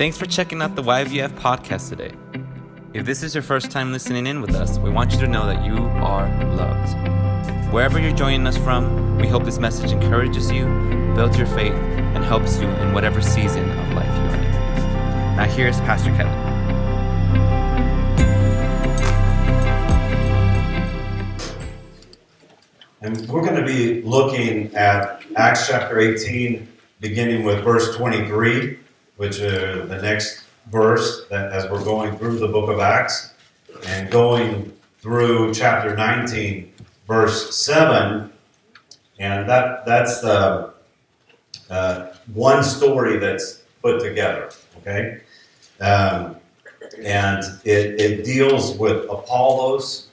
Thanks for checking out the YVF podcast today. If this is your first time listening in with us, we want you to know that you are loved. Wherever you're joining us from, we hope this message encourages you, builds your faith, and helps you in whatever season of life you're in. Now, here's Pastor Kevin. And we're going to be looking at Acts chapter 18, beginning with verse 23, which is the next verse that as we're going through the book of Acts, and going through chapter 19, verse 7. And that that's the uh, one story that's put together. Okay, um, and it, it deals with Apollos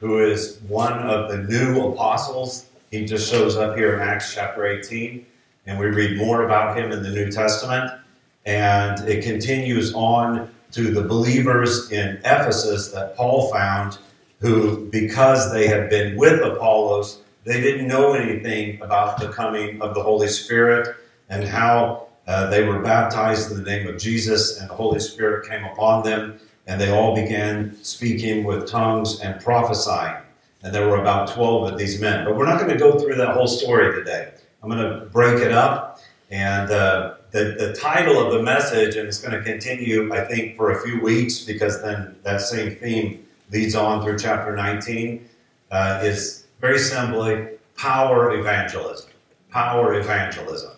who is one of the new apostles. He just shows up here in Acts chapter 18, and we read more about him in the New Testament. And it continues on to the believers in Ephesus that Paul found, who, because they had been with Apollos, they didn't know anything about the coming of the Holy Spirit and how uh, they were baptized in the name of Jesus, and the Holy Spirit came upon them and they all began speaking with tongues and prophesying. And there were about 12 of these men. But we're not going to go through that whole story today. I'm going to break it up. And uh, the, the title of the message, and it's going to continue, I think, for a few weeks because then that same theme leads on through chapter 19, uh, is very simply power evangelism. Power evangelism.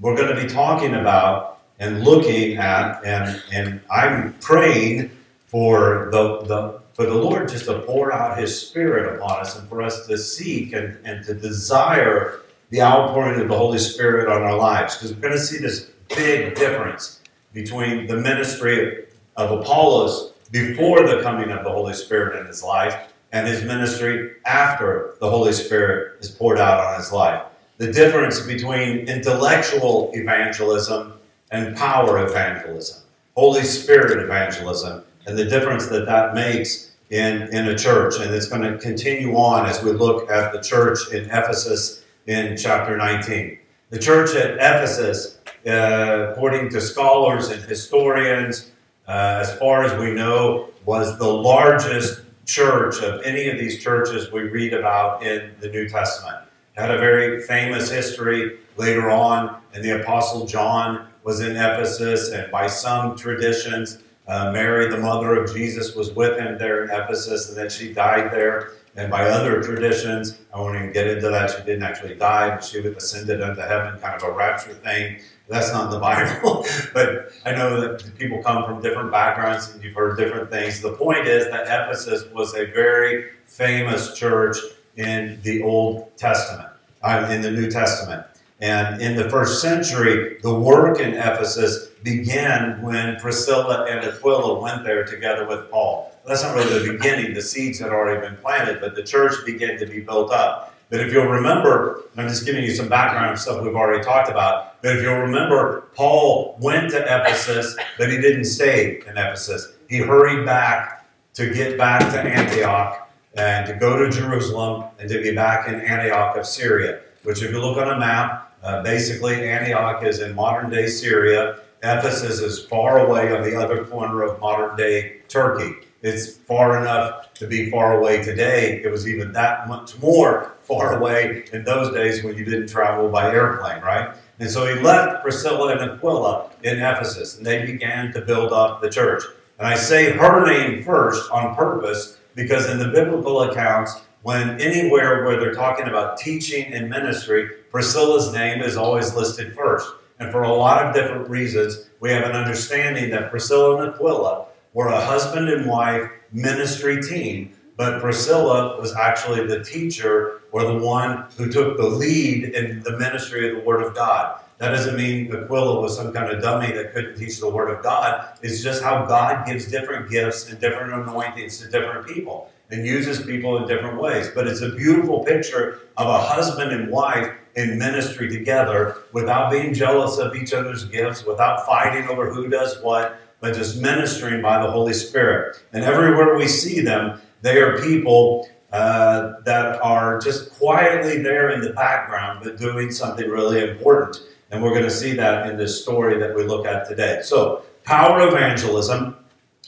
We're going to be talking about and looking at, and, and I'm praying for the, the for the Lord just to pour out His Spirit upon us and for us to seek and, and to desire the outpouring of the Holy Spirit on our lives. Because we're going to see this big difference between the ministry of Apollos before the coming of the Holy Spirit in his life and his ministry after the Holy Spirit is poured out on his life. The difference between intellectual evangelism and power evangelism, Holy Spirit evangelism and the difference that that makes in, in a church. And it's going to continue on as we look at the church in Ephesus in chapter 19. The church at Ephesus, uh, according to scholars and historians, uh, as far as we know, was the largest church of any of these churches we read about in the New Testament. It had a very famous history later on, and the Apostle John was in Ephesus, and by some traditions, uh, Mary, the mother of Jesus, was with him there in Ephesus, and then she died there. And by other traditions, I won't even get into that. She didn't actually die, but she ascended unto heaven, kind of a rapture thing. That's not in the Bible. but I know that people come from different backgrounds and you've heard different things. The point is that Ephesus was a very famous church in the Old Testament, uh, in the New Testament. And in the first century, the work in Ephesus began when Priscilla and Aquila went there together with Paul. That's not really the beginning, the seeds had already been planted, but the church began to be built up. But if you'll remember, I'm just giving you some background stuff we've already talked about, but if you'll remember, Paul went to Ephesus, but he didn't stay in Ephesus. He hurried back to get back to Antioch and to go to Jerusalem and to be back in Antioch of Syria, which, if you look on a map, uh, basically, Antioch is in modern day Syria. Ephesus is far away on the other corner of modern day Turkey. It's far enough to be far away today. It was even that much more far away in those days when you didn't travel by airplane, right? And so he left Priscilla and Aquila in Ephesus, and they began to build up the church. And I say her name first on purpose because in the biblical accounts, when anywhere where they're talking about teaching and ministry, Priscilla's name is always listed first. And for a lot of different reasons, we have an understanding that Priscilla and Aquila were a husband and wife ministry team, but Priscilla was actually the teacher or the one who took the lead in the ministry of the Word of God. That doesn't mean Aquila was some kind of dummy that couldn't teach the Word of God. It's just how God gives different gifts and different anointings to different people and uses people in different ways. But it's a beautiful picture of a husband and wife in ministry together without being jealous of each other's gifts, without fighting over who does what, but just ministering by the Holy Spirit. And everywhere we see them, they are people uh, that are just quietly there in the background, but doing something really important. And we're going to see that in this story that we look at today. So, Power evangelism.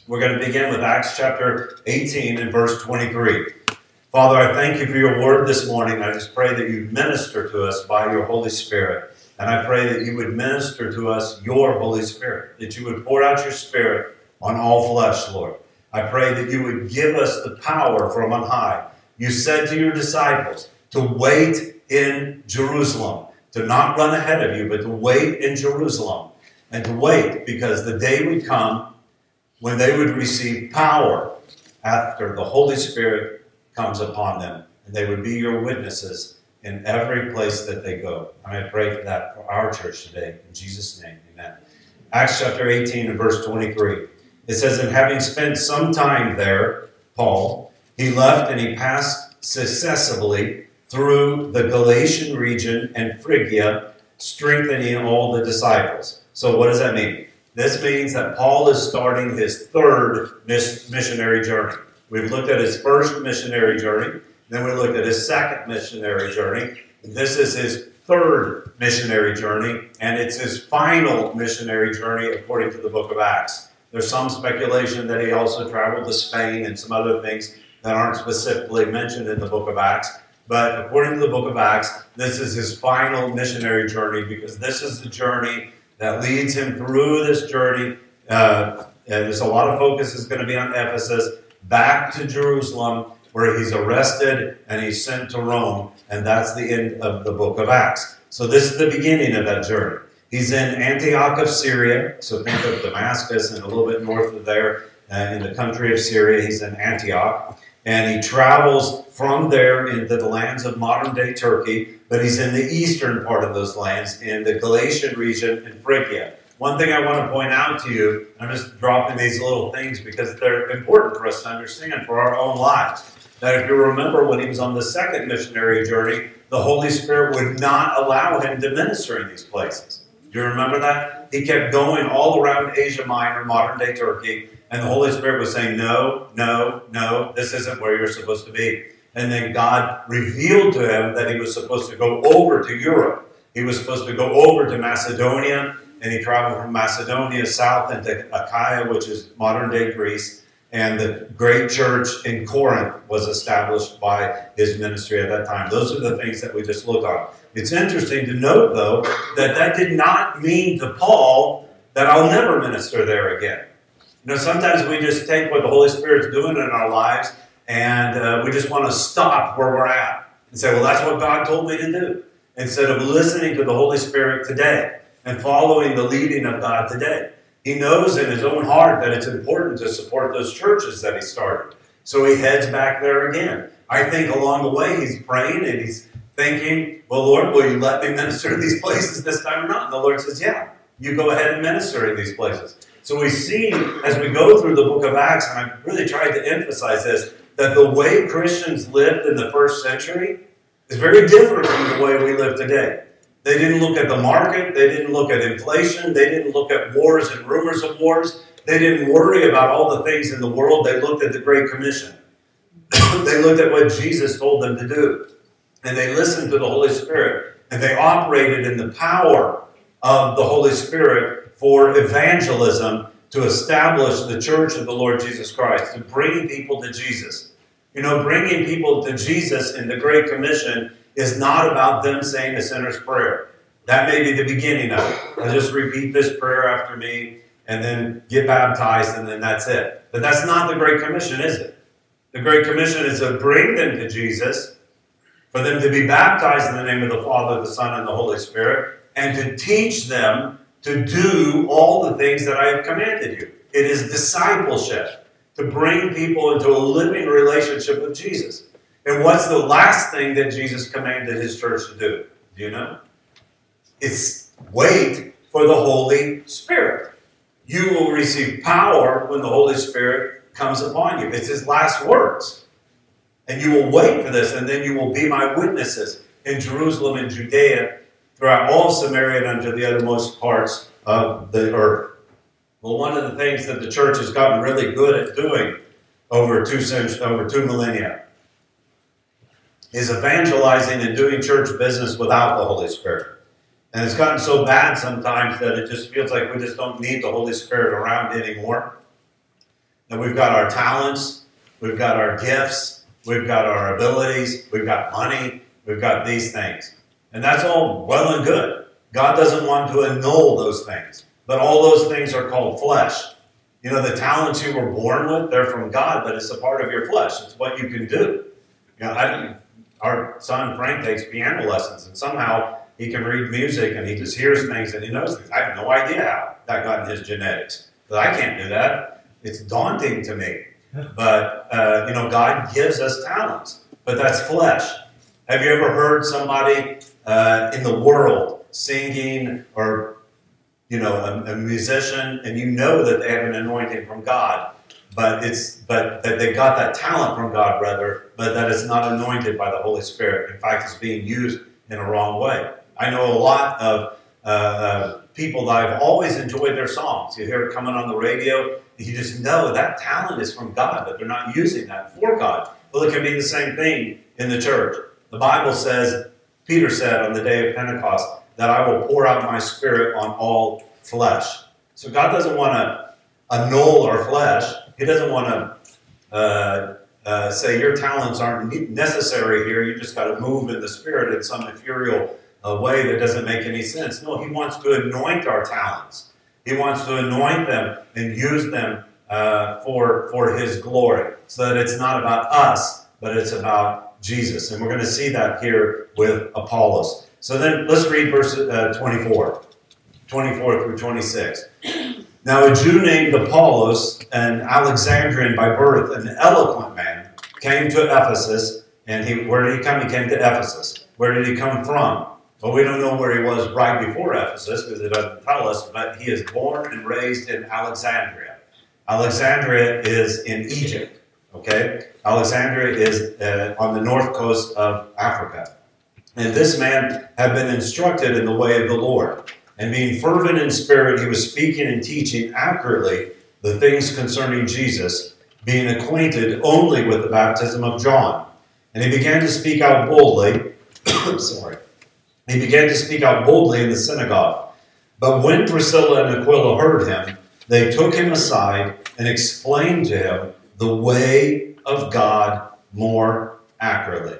We're going to begin with Acts chapter 18 and verse 23. Father, I thank you for your word this morning. I just pray that you minister to us by your Holy Spirit. And I pray that you would minister to us your Holy Spirit, that you would pour out your Spirit on all flesh, Lord. I pray that you would give us the power from on high. You said to your disciples to wait in Jerusalem, to not run ahead of you, but to wait in Jerusalem. And to wait because the day would come when they would receive power after the Holy Spirit comes upon them, and they would be your witnesses in every place that they go. And I pray for that for our church today. In Jesus' name, amen. Acts chapter 18 and verse 23. It says, And having spent some time there, Paul, he left and he passed successively through the Galatian region and Phrygia, strengthening all the disciples. So, what does that mean? This means that Paul is starting his third missionary journey. We've looked at his first missionary journey, then we looked at his second missionary journey. This is his third missionary journey, and it's his final missionary journey according to the book of Acts. There's some speculation that he also traveled to Spain and some other things that aren't specifically mentioned in the book of Acts. But according to the book of Acts, this is his final missionary journey because this is the journey that leads him through this journey. Uh, there's a lot of focus is going to be on Ephesus back to Jerusalem, where he's arrested and he's sent to Rome. And that's the end of the book of Acts. So this is the beginning of that journey. He's in Antioch of Syria. So think of Damascus and a little bit north of there uh, in the country of Syria. He's in Antioch. And he travels from there into the lands of modern day Turkey, but he's in the eastern part of those lands, in the Galatian region in Phrygia. One thing I want to point out to you, I'm just dropping these little things because they're important for us to understand for our own lives. That if you remember when he was on the second missionary journey, the Holy Spirit would not allow him to minister in these places. Do you remember that? He kept going all around Asia Minor, modern day Turkey, and the Holy Spirit was saying, No, no, no, this isn't where you're supposed to be. And then God revealed to him that he was supposed to go over to Europe. He was supposed to go over to Macedonia and he traveled from Macedonia south into Achaia, which is modern day Greece. And the great church in Corinth was established by his ministry at that time. Those are the things that we just looked on. It's interesting to note, though, that that did not mean to Paul that I'll never minister there again. You know, sometimes we just take what the Holy Spirit's doing in our lives and uh, we just want to stop where we're at and say, well, that's what God told me to do, instead of listening to the Holy Spirit today and following the leading of God today. He knows in his own heart that it's important to support those churches that he started. So he heads back there again. I think along the way he's praying and he's thinking, Well, Lord, will you let me minister in these places this time or not? And the Lord says, Yeah, you go ahead and minister in these places. So we see as we go through the book of Acts, and I've really tried to emphasize this, that the way Christians lived in the first century is very different from the way we live today. They didn't look at the market. They didn't look at inflation. They didn't look at wars and rumors of wars. They didn't worry about all the things in the world. They looked at the Great Commission. they looked at what Jesus told them to do. And they listened to the Holy Spirit. And they operated in the power of the Holy Spirit for evangelism to establish the church of the Lord Jesus Christ, to bring people to Jesus. You know, bringing people to Jesus in the Great Commission is not about them saying a sinner's prayer. That may be the beginning of it. I'll just repeat this prayer after me and then get baptized and then that's it. But that's not the Great Commission, is it? The Great Commission is to bring them to Jesus, for them to be baptized in the name of the Father, the Son, and the Holy Spirit, and to teach them to do all the things that I have commanded you. It is discipleship to bring people into a living relationship with Jesus. And what's the last thing that Jesus commanded his church to do? Do you know? It's wait for the Holy Spirit. You will receive power when the Holy Spirit comes upon you. It's his last words. And you will wait for this, and then you will be my witnesses in Jerusalem and Judea, throughout all Samaria and unto the uttermost parts of the earth. Well, one of the things that the church has gotten really good at doing over two centuries, over two millennia is evangelizing and doing church business without the Holy Spirit. And it's gotten so bad sometimes that it just feels like we just don't need the Holy Spirit around anymore. And we've got our talents, we've got our gifts, we've got our abilities, we've got money, we've got these things. And that's all well and good. God doesn't want to annul those things. But all those things are called flesh. You know, the talents you were born with, they're from God, but it's a part of your flesh. It's what you can do. You know, I, our son Frank takes piano lessons, and somehow he can read music and he just hears things and he knows things. I have no idea how that got in his genetics. But I can't do that. It's daunting to me. But, uh, you know, God gives us talents, but that's flesh. Have you ever heard somebody uh, in the world singing or, you know, a, a musician and you know that they have an anointing from God, but it's but that they got that talent from God rather, but that it's not anointed by the Holy Spirit. In fact, it's being used in a wrong way. I know a lot of uh, uh, people that I've always enjoyed their songs. You hear it coming on the radio, you just know that talent is from God, but they're not using that for God. Well, it can be the same thing in the church. The Bible says, Peter said on the day of Pentecost, that I will pour out my spirit on all flesh. So God doesn't want to annul our flesh. He doesn't want to uh, uh, say your talents aren't necessary here. You just got to move in the spirit in some ethereal uh, way that doesn't make any sense. No, He wants to anoint our talents. He wants to anoint them and use them uh, for for His glory, so that it's not about us, but it's about Jesus. And we're going to see that here with Apollos. So then let's read verse uh, 24, 24 through 26. Now, a Jew named Apollos, an Alexandrian by birth, an eloquent man, came to Ephesus. And he, where did he come? He came to Ephesus. Where did he come from? Well, we don't know where he was right before Ephesus because it doesn't tell us, but he is born and raised in Alexandria. Alexandria is in Egypt, okay? Alexandria is uh, on the north coast of Africa. And this man had been instructed in the way of the Lord. And being fervent in spirit, he was speaking and teaching accurately the things concerning Jesus, being acquainted only with the baptism of John. And he began to speak out boldly. sorry. He began to speak out boldly in the synagogue. But when Priscilla and Aquila heard him, they took him aside and explained to him the way of God more accurately.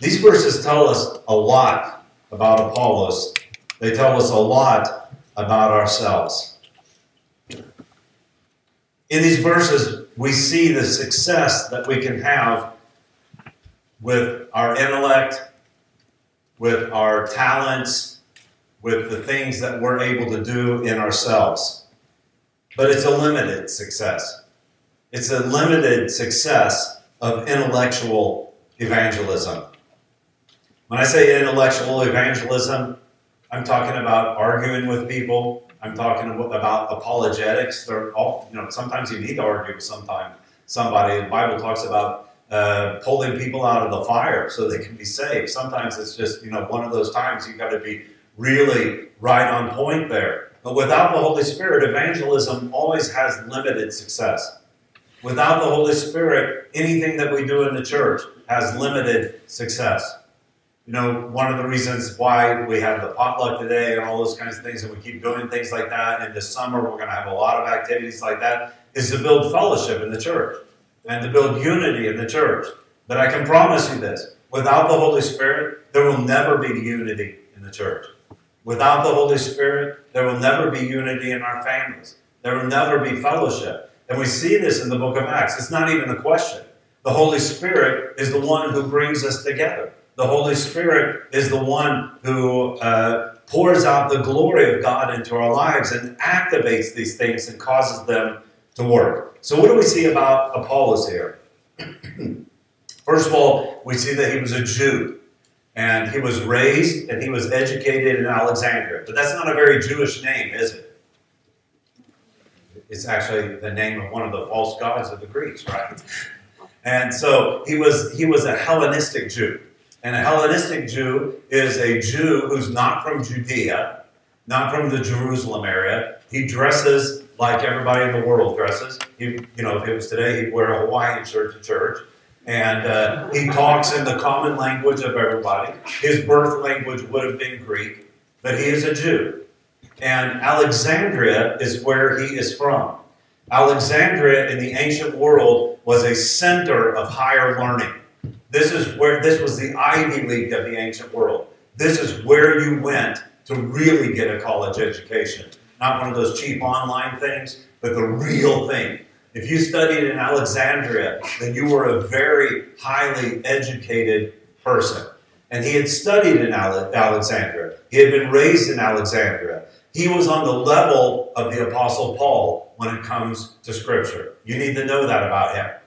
These verses tell us a lot about Apollos. They tell us a lot about ourselves. In these verses, we see the success that we can have with our intellect, with our talents, with the things that we're able to do in ourselves. But it's a limited success. It's a limited success of intellectual evangelism. When I say intellectual evangelism, I'm talking about arguing with people. I'm talking about apologetics. They're all, you know, sometimes you need to argue with sometime, somebody. The Bible talks about uh, pulling people out of the fire so they can be saved. Sometimes it's just, you know, one of those times you've got to be really right on point there. But without the Holy Spirit, evangelism always has limited success. Without the Holy Spirit, anything that we do in the church has limited success you know, one of the reasons why we have the potluck today and all those kinds of things, and we keep doing things like that. And this summer, we're going to have a lot of activities like that, is to build fellowship in the church and to build unity in the church. But I can promise you this without the Holy Spirit, there will never be unity in the church. Without the Holy Spirit, there will never be unity in our families. There will never be fellowship. And we see this in the book of Acts. It's not even a question. The Holy Spirit is the one who brings us together. The Holy Spirit is the one who uh, pours out the glory of God into our lives and activates these things and causes them to work. So, what do we see about Apollos here? First of all, we see that he was a Jew and he was raised and he was educated in Alexandria. But that's not a very Jewish name, is it? It's actually the name of one of the false gods of the Greeks, right? And so he was he was a Hellenistic Jew. And a Hellenistic Jew is a Jew who's not from Judea, not from the Jerusalem area. He dresses like everybody in the world dresses. He, you know, if it was today, he'd wear a Hawaiian shirt to church. And uh, he talks in the common language of everybody. His birth language would have been Greek. but he is a Jew. And Alexandria is where he is from. Alexandria in the ancient world was a center of higher learning. This is where this was the Ivy League of the ancient world. This is where you went to really get a college education. Not one of those cheap online things, but the real thing. If you studied in Alexandria, then you were a very highly educated person. And he had studied in Alexandria. He had been raised in Alexandria. He was on the level of the Apostle Paul when it comes to Scripture. You need to know that about him.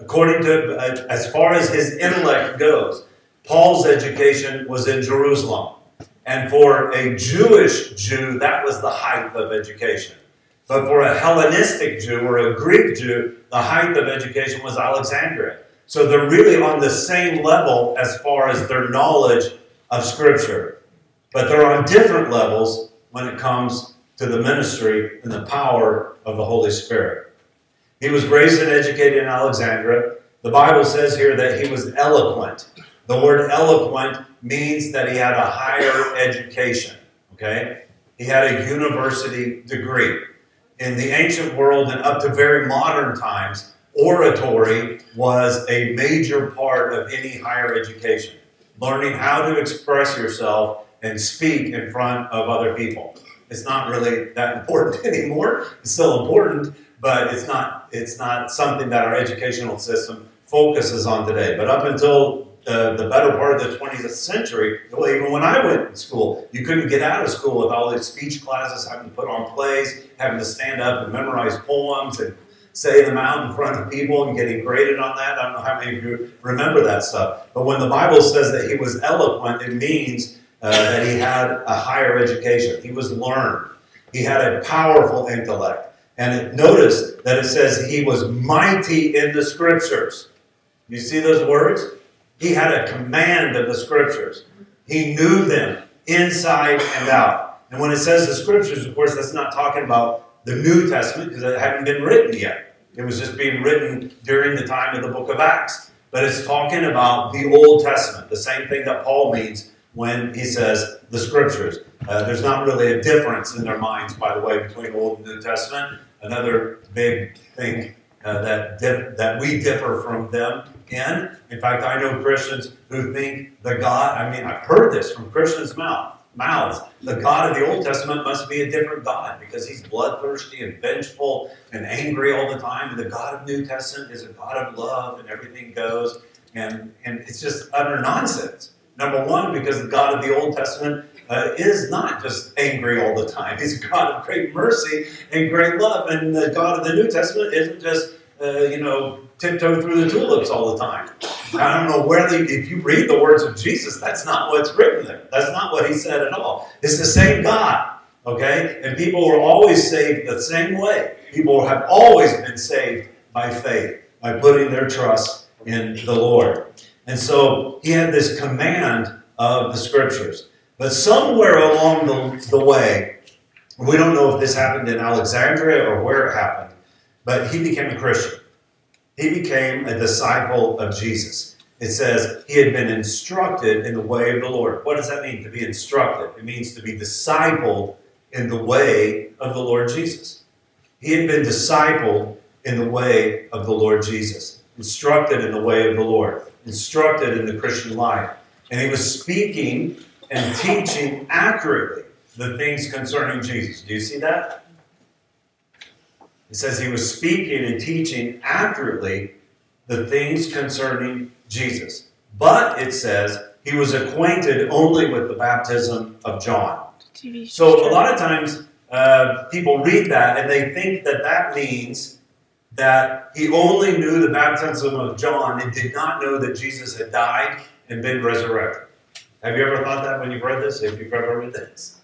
According to, uh, as far as his intellect goes, Paul's education was in Jerusalem. And for a Jewish Jew, that was the height of education. But for a Hellenistic Jew or a Greek Jew, the height of education was Alexandria. So they're really on the same level as far as their knowledge of Scripture. But they're on different levels when it comes to the ministry and the power of the Holy Spirit. He was raised and educated in Alexandria. The Bible says here that he was eloquent. The word eloquent means that he had a higher education. Okay? He had a university degree. In the ancient world and up to very modern times, oratory was a major part of any higher education. Learning how to express yourself and speak in front of other people. It's not really that important anymore. It's still important, but it's not it's not something that our educational system focuses on today. But up until the, the better part of the 20th century, well, even when I went to school, you couldn't get out of school with all these speech classes, having to put on plays, having to stand up and memorize poems and say them out in front of people and getting graded on that. I don't know how many of you remember that stuff. But when the Bible says that he was eloquent, it means uh, that he had a higher education. He was learned. He had a powerful intellect. And it, notice that it says he was mighty in the scriptures. You see those words? He had a command of the scriptures. He knew them inside and out. And when it says the scriptures, of course, that's not talking about the New Testament because it hadn't been written yet. It was just being written during the time of the book of Acts. But it's talking about the Old Testament, the same thing that Paul means when he says the scriptures. Uh, there's not really a difference in their minds, by the way, between Old and New Testament. Another big thing uh, that dif- that we differ from them in. In fact, I know Christians who think the God. I mean, I've heard this from Christians' mouth mouths. The God of the Old Testament must be a different God because he's bloodthirsty and vengeful and angry all the time. And the God of New Testament is a God of love and everything goes. And, and it's just utter nonsense. Number one, because the God of the Old Testament uh, is not just angry all the time. He's a God of great mercy and great love. And the God of the New Testament isn't just, uh, you know, tiptoe through the tulips all the time. I don't know where they, if you read the words of Jesus, that's not what's written there. That's not what he said at all. It's the same God, okay? And people were always saved the same way. People have always been saved by faith, by putting their trust in the Lord. And so he had this command of the scriptures. But somewhere along the, the way, we don't know if this happened in Alexandria or where it happened, but he became a Christian. He became a disciple of Jesus. It says he had been instructed in the way of the Lord. What does that mean to be instructed? It means to be discipled in the way of the Lord Jesus. He had been discipled in the way of the Lord Jesus, instructed in the way of the Lord instructed in the Christian life. And he was speaking and teaching accurately the things concerning Jesus. Do you see that? It says he was speaking and teaching accurately the things concerning Jesus. But it says he was acquainted only with the baptism of John. So a lot of times uh, people read that and they think that that means that he only knew the baptism of John and did not know that Jesus had died and been resurrected. Have you ever thought that when you've read this? If you've ever read this?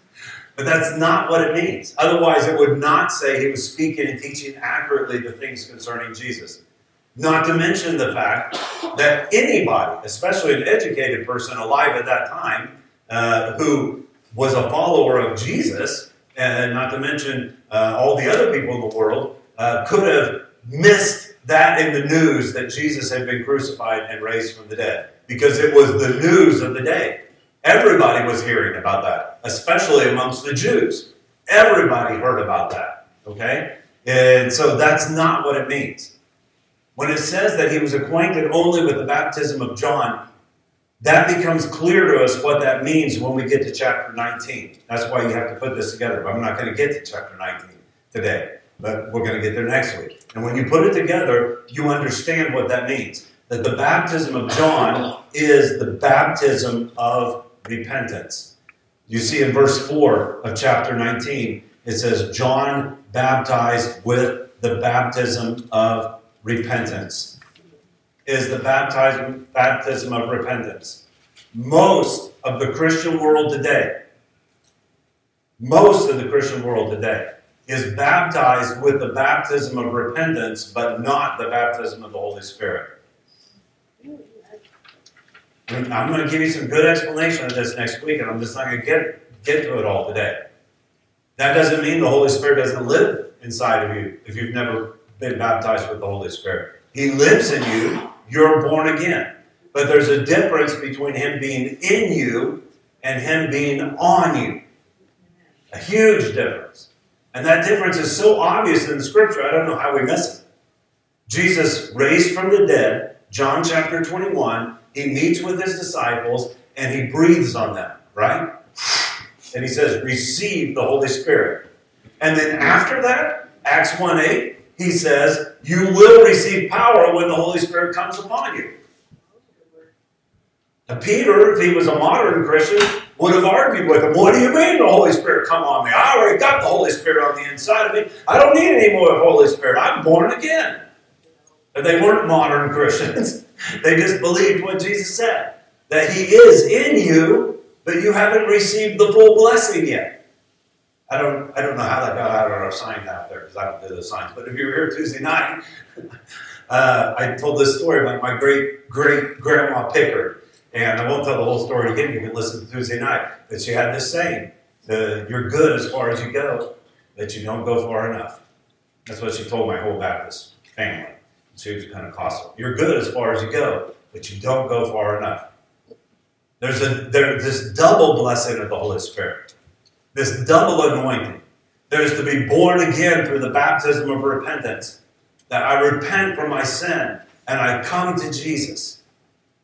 But that's not what it means. Otherwise, it would not say he was speaking and teaching accurately the things concerning Jesus. Not to mention the fact that anybody, especially an educated person alive at that time, uh, who was a follower of Jesus, and not to mention uh, all the other people in the world, uh, could have missed that in the news that Jesus had been crucified and raised from the dead because it was the news of the day. Everybody was hearing about that, especially amongst the Jews. Everybody heard about that. Okay? And so that's not what it means. When it says that he was acquainted only with the baptism of John, that becomes clear to us what that means when we get to chapter 19. That's why you have to put this together. But I'm not going to get to chapter 19 today, but we're going to get there next week. And when you put it together, you understand what that means. That the baptism of John is the baptism of repentance. You see in verse 4 of chapter 19, it says, John baptized with the baptism of repentance. Is the baptism, baptism of repentance. Most of the Christian world today, most of the Christian world today is baptized with the baptism of repentance, but not the baptism of the Holy Spirit. I'm going to give you some good explanation of this next week, and I'm just not going to get, get to it all today. That doesn't mean the Holy Spirit doesn't live inside of you if you've never been baptized with the Holy Spirit. He lives in you, you're born again. But there's a difference between Him being in you and Him being on you. A huge difference. And that difference is so obvious in the scripture, I don't know how we miss it. Jesus raised from the dead, John chapter 21, he meets with his disciples and he breathes on them, right? And he says, Receive the Holy Spirit. And then after that, Acts 1 8, he says, You will receive power when the Holy Spirit comes upon you. Now, Peter, if he was a modern Christian, would have argued with him. What do you mean the Holy Spirit come on me? I already got the Holy Spirit on the inside of me. I don't need any more Holy Spirit. I'm born again. But they weren't modern Christians. they just believed what Jesus said. That He is in you, but you haven't received the full blessing yet. I don't, I don't know how that got out of our sign out there because I don't do the signs. But if you were here Tuesday night, uh, I told this story about my great great grandma Pickard. And I won't tell the whole story again. You can listen to Tuesday night. But she had this saying uh, You're good as far as you go, but you don't go far enough. That's what she told my whole Baptist family. She was Pentecostal. You're good as far as you go, but you don't go far enough. There's a there's this double blessing of the Holy Spirit, this double anointing. There's to be born again through the baptism of repentance. That I repent from my sin and I come to Jesus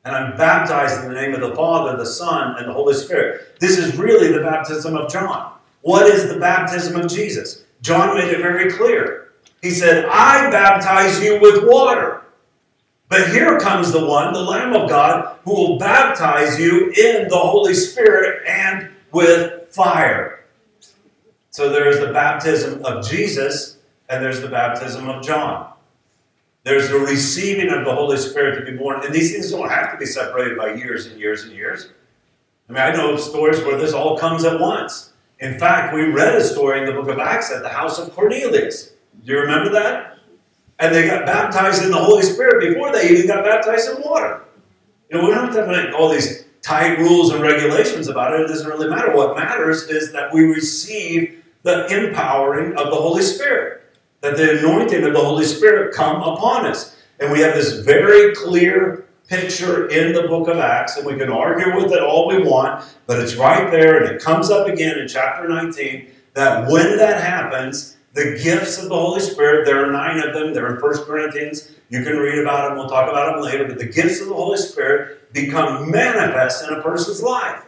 and I'm baptized in the name of the Father, the Son, and the Holy Spirit. This is really the baptism of John. What is the baptism of Jesus? John made it very clear. He said, I baptize you with water. But here comes the one, the Lamb of God, who will baptize you in the Holy Spirit and with fire. So there is the baptism of Jesus, and there's the baptism of John. There's the receiving of the Holy Spirit to be born. And these things don't have to be separated by years and years and years. I mean, I know of stories where this all comes at once. In fact, we read a story in the book of Acts at the house of Cornelius. Do you remember that? And they got baptized in the Holy Spirit before they even got baptized in water. You know, we don't have to have all these tight rules and regulations about it. It doesn't really matter. What matters is that we receive the empowering of the Holy Spirit that the anointing of the Holy Spirit come upon us. And we have this very clear picture in the book of Acts, and we can argue with it all we want, but it's right there, and it comes up again in chapter 19 that when that happens, the gifts of the Holy Spirit, there are nine of them, they're in 1 Corinthians. You can read about them, we'll talk about them later, but the gifts of the Holy Spirit become manifest in a person's life.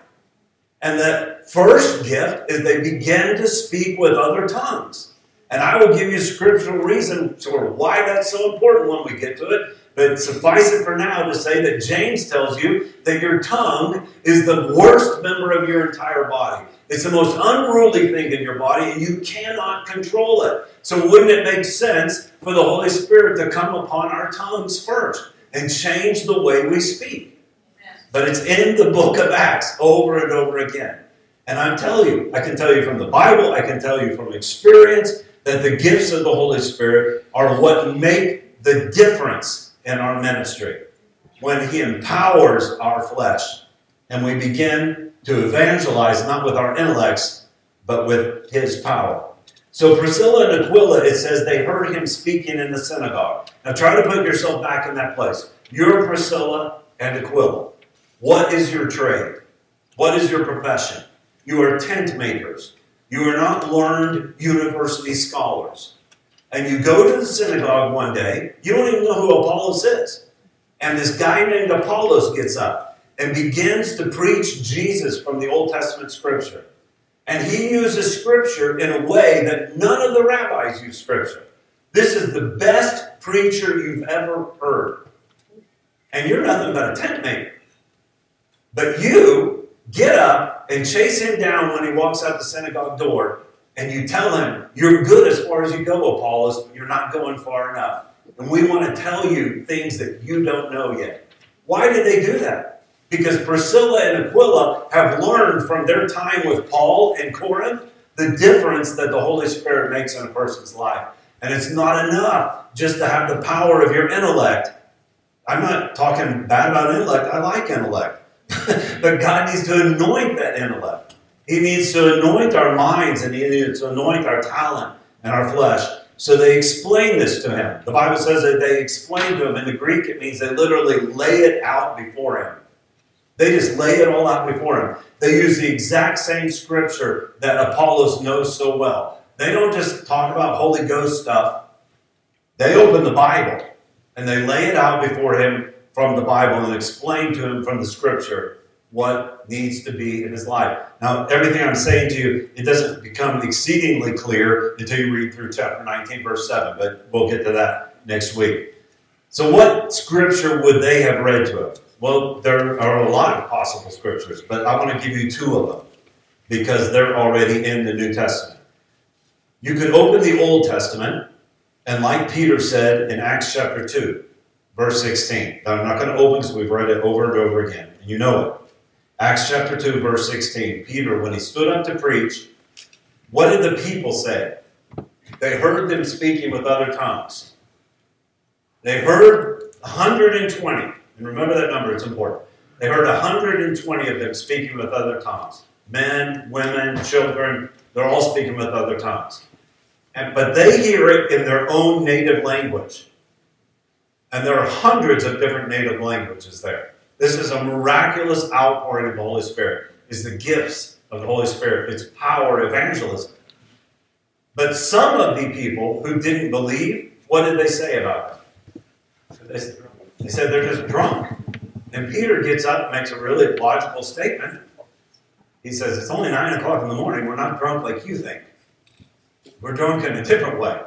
And the first gift is they begin to speak with other tongues. And I will give you scriptural reason for why that's so important when we get to it. But suffice it for now to say that James tells you that your tongue is the worst member of your entire body. It's the most unruly thing in your body, and you cannot control it. So, wouldn't it make sense for the Holy Spirit to come upon our tongues first and change the way we speak? But it's in the book of Acts over and over again. And I'm telling you, I can tell you from the Bible, I can tell you from experience, that the gifts of the Holy Spirit are what make the difference in our ministry. When He empowers our flesh and we begin to evangelize not with our intellects, but with His power. So Priscilla and Aquila, it says they heard him speaking in the synagogue. Now try to put yourself back in that place. You're Priscilla and Aquila. What is your trade? What is your profession? You are tent makers. You are not learned university scholars. And you go to the synagogue one day, you don't even know who Apollos is. And this guy named Apollos gets up and begins to preach Jesus from the Old Testament scripture. And he uses scripture in a way that none of the rabbis use scripture. This is the best preacher you've ever heard. And you're nothing but a tent maker. But you get up and chase him down when he walks out the synagogue door, and you tell him, You're good as far as you go, Apollos, but you're not going far enough. And we want to tell you things that you don't know yet. Why did they do that? Because Priscilla and Aquila have learned from their time with Paul in Corinth the difference that the Holy Spirit makes in a person's life. And it's not enough just to have the power of your intellect. I'm not talking bad about intellect, I like intellect. but God needs to anoint that intellect. He needs to anoint our minds and He needs to anoint our talent and our flesh. So they explain this to him. The Bible says that they explain to him. In the Greek, it means they literally lay it out before him. They just lay it all out before him. They use the exact same scripture that Apollos knows so well. They don't just talk about Holy Ghost stuff. They open the Bible and they lay it out before him from the Bible and explain to him from the scripture what needs to be in his life. Now, everything I'm saying to you, it doesn't become exceedingly clear until you read through chapter 19, verse 7, but we'll get to that next week. So, what scripture would they have read to him? Well, there are a lot of possible scriptures, but I want to give you two of them because they're already in the New Testament. You could open the Old Testament, and like Peter said in Acts chapter 2, verse 16. Now, I'm not going to open because we've read it over and over again, and you know it. Acts chapter 2, verse 16. Peter, when he stood up to preach, what did the people say? They heard them speaking with other tongues. They heard 120. And remember that number, it's important. They heard 120 of them speaking with other tongues. Men, women, children, they're all speaking with other tongues. And, but they hear it in their own native language. And there are hundreds of different native languages there. This is a miraculous outpouring of the Holy Spirit. It's the gifts of the Holy Spirit. It's power evangelism. But some of the people who didn't believe, what did they say about it? They said they're just drunk. And Peter gets up and makes a really logical statement. He says, It's only 9 o'clock in the morning. We're not drunk like you think. We're drunk in a different way.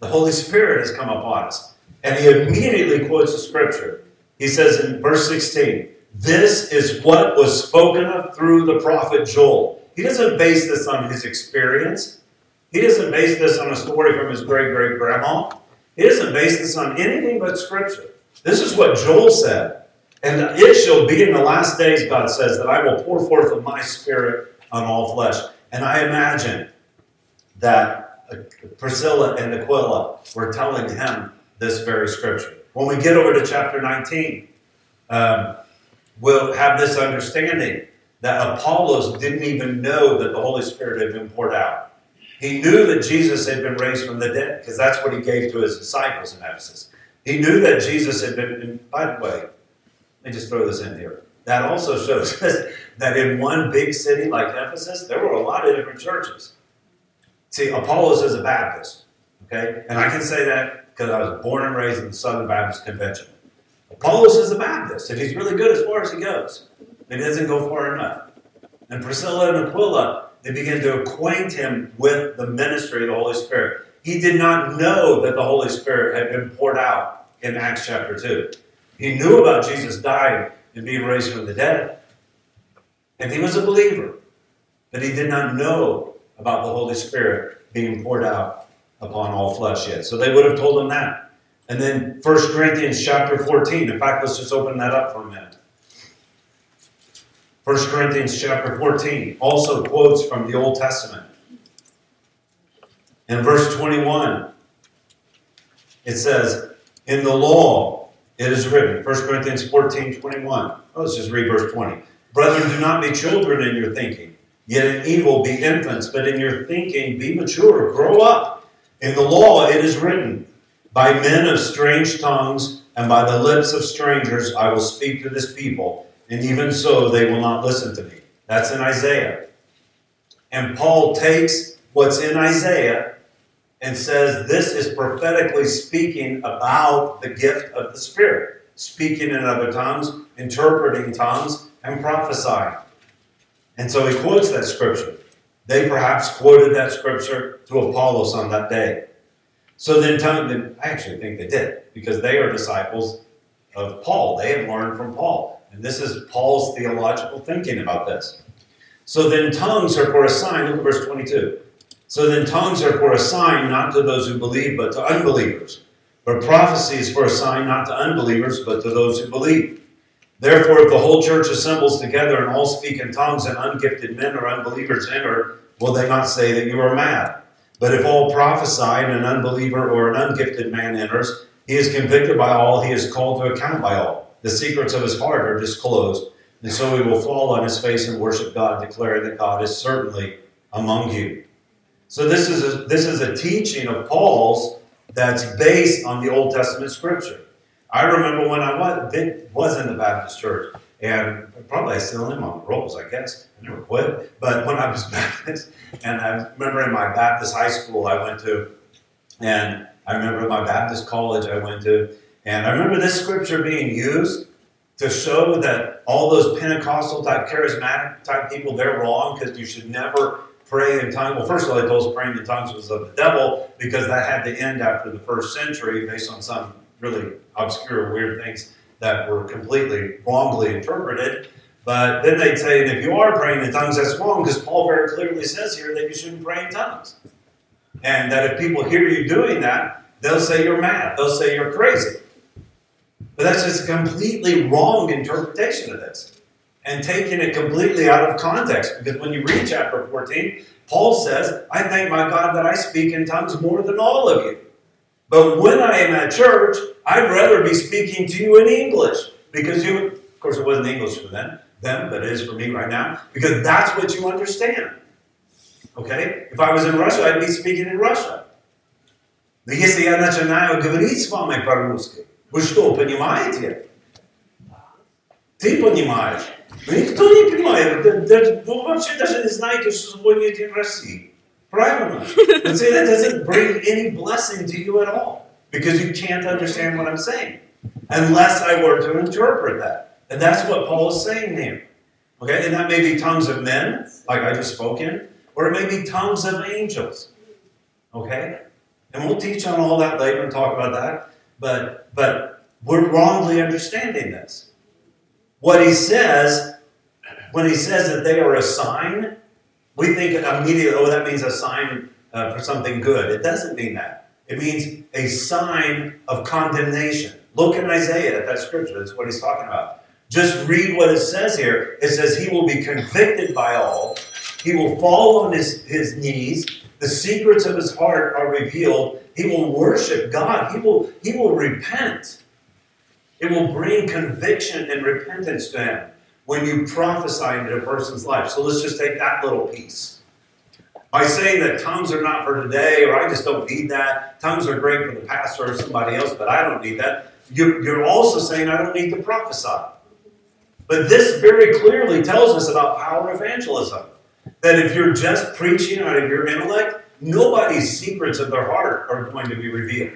The Holy Spirit has come upon us. And he immediately quotes the scripture. He says in verse 16, This is what was spoken of through the prophet Joel. He doesn't base this on his experience. He doesn't base this on a story from his great great grandma. He doesn't base this on anything but scripture. This is what Joel said. And it shall be in the last days, God says, that I will pour forth of my spirit on all flesh. And I imagine that Priscilla and Aquila were telling him this very scripture. When we get over to chapter 19, um, we'll have this understanding that Apollos didn't even know that the Holy Spirit had been poured out. He knew that Jesus had been raised from the dead because that's what he gave to his disciples in Ephesus. He knew that Jesus had been, and by the way, let me just throw this in here. That also shows us that in one big city like Ephesus, there were a lot of different churches. See, Apollos is a Baptist, okay? And I can say that because I was born and raised in the Southern Baptist Convention. Apollos is a Baptist, and he's really good as far as he goes. But he doesn't go far enough. And Priscilla and Aquila, they begin to acquaint him with the ministry of the Holy Spirit. He did not know that the Holy Spirit had been poured out in Acts chapter 2. He knew about Jesus dying and being raised from the dead. And he was a believer. But he did not know about the Holy Spirit being poured out upon all flesh yet. So they would have told him that. And then 1 Corinthians chapter 14. In fact, let's just open that up for a minute. 1 Corinthians chapter 14 also quotes from the Old Testament. In verse 21, it says, In the law it is written, 1 Corinthians 14 21. Oh, let's just read verse 20. Brethren, do not be children in your thinking, yet in evil be infants, but in your thinking be mature, grow up. In the law it is written, By men of strange tongues and by the lips of strangers I will speak to this people, and even so they will not listen to me. That's in Isaiah. And Paul takes what's in Isaiah and says this is prophetically speaking about the gift of the Spirit, speaking in other tongues, interpreting tongues, and prophesying. And so he quotes that scripture. They perhaps quoted that scripture to Apollos on that day. So then, I actually think they did, because they are disciples of Paul. They have learned from Paul. And this is Paul's theological thinking about this. So then, tongues are for a sign. Look at verse 22. So then, tongues are for a sign not to those who believe, but to unbelievers. But prophecy is for a sign not to unbelievers, but to those who believe. Therefore, if the whole church assembles together and all speak in tongues, and ungifted men or unbelievers enter, will they not say that you are mad? But if all prophesy and an unbeliever or an ungifted man enters, he is convicted by all, he is called to account by all. The secrets of his heart are disclosed, and so he will fall on his face and worship God, declaring that God is certainly among you. So this is a, this is a teaching of Paul's that's based on the Old Testament scripture. I remember when I was, was in the Baptist church, and probably I still am on rolls, I guess. I never quit. But when I was Baptist, and I remember in my Baptist high school I went to, and I remember my Baptist college I went to, and I remember this scripture being used to show that all those Pentecostal type, charismatic type people, they're wrong because you should never pray in tongues. Well, first of all, they told us praying in tongues was of the devil because that had to end after the first century based on some really obscure, weird things that were completely wrongly interpreted. But then they'd say, if you are praying in tongues, that's wrong because Paul very clearly says here that you shouldn't pray in tongues. And that if people hear you doing that, they'll say you're mad. They'll say you're crazy. But that's just a completely wrong interpretation of this and taking it completely out of context. Because when you read chapter 14, Paul says, I thank my God that I speak in tongues more than all of you. But when I am at church, I'd rather be speaking to you in English because you, of course, it wasn't English for them, them, but it is for me right now because that's what you understand. Okay? If I was in Russia, I'd be speaking in Russia. Но если я начинаю говорить с вами по-русски, вы что, понимаете? Ты понимаешь. Но никто не понимает. Вы вообще даже не знаете, что сегодня День России. Right or but see, that doesn't bring any blessing to you at all because you can't understand what I'm saying unless I were to interpret that. And that's what Paul is saying here. Okay, and that may be tongues of men, like I just spoke in, or it may be tongues of angels. Okay? And we'll teach on all that later and talk about that. But but we're wrongly understanding this. What he says, when he says that they are a sign, we think immediately, oh, that means a sign uh, for something good. It doesn't mean that. It means a sign of condemnation. Look in Isaiah at that scripture. That's what he's talking about. Just read what it says here. It says, He will be convicted by all, he will fall on his, his knees. The secrets of his heart are revealed. He will worship God. He will, he will repent. It will bring conviction and repentance to him when you prophesy into a person's life. So let's just take that little piece. By saying that tongues are not for today, or I just don't need that, tongues are great for the pastor or somebody else, but I don't need that, you're also saying I don't need to prophesy. But this very clearly tells us about power evangelism. That if you're just preaching out of your intellect, nobody's secrets of their heart are going to be revealed.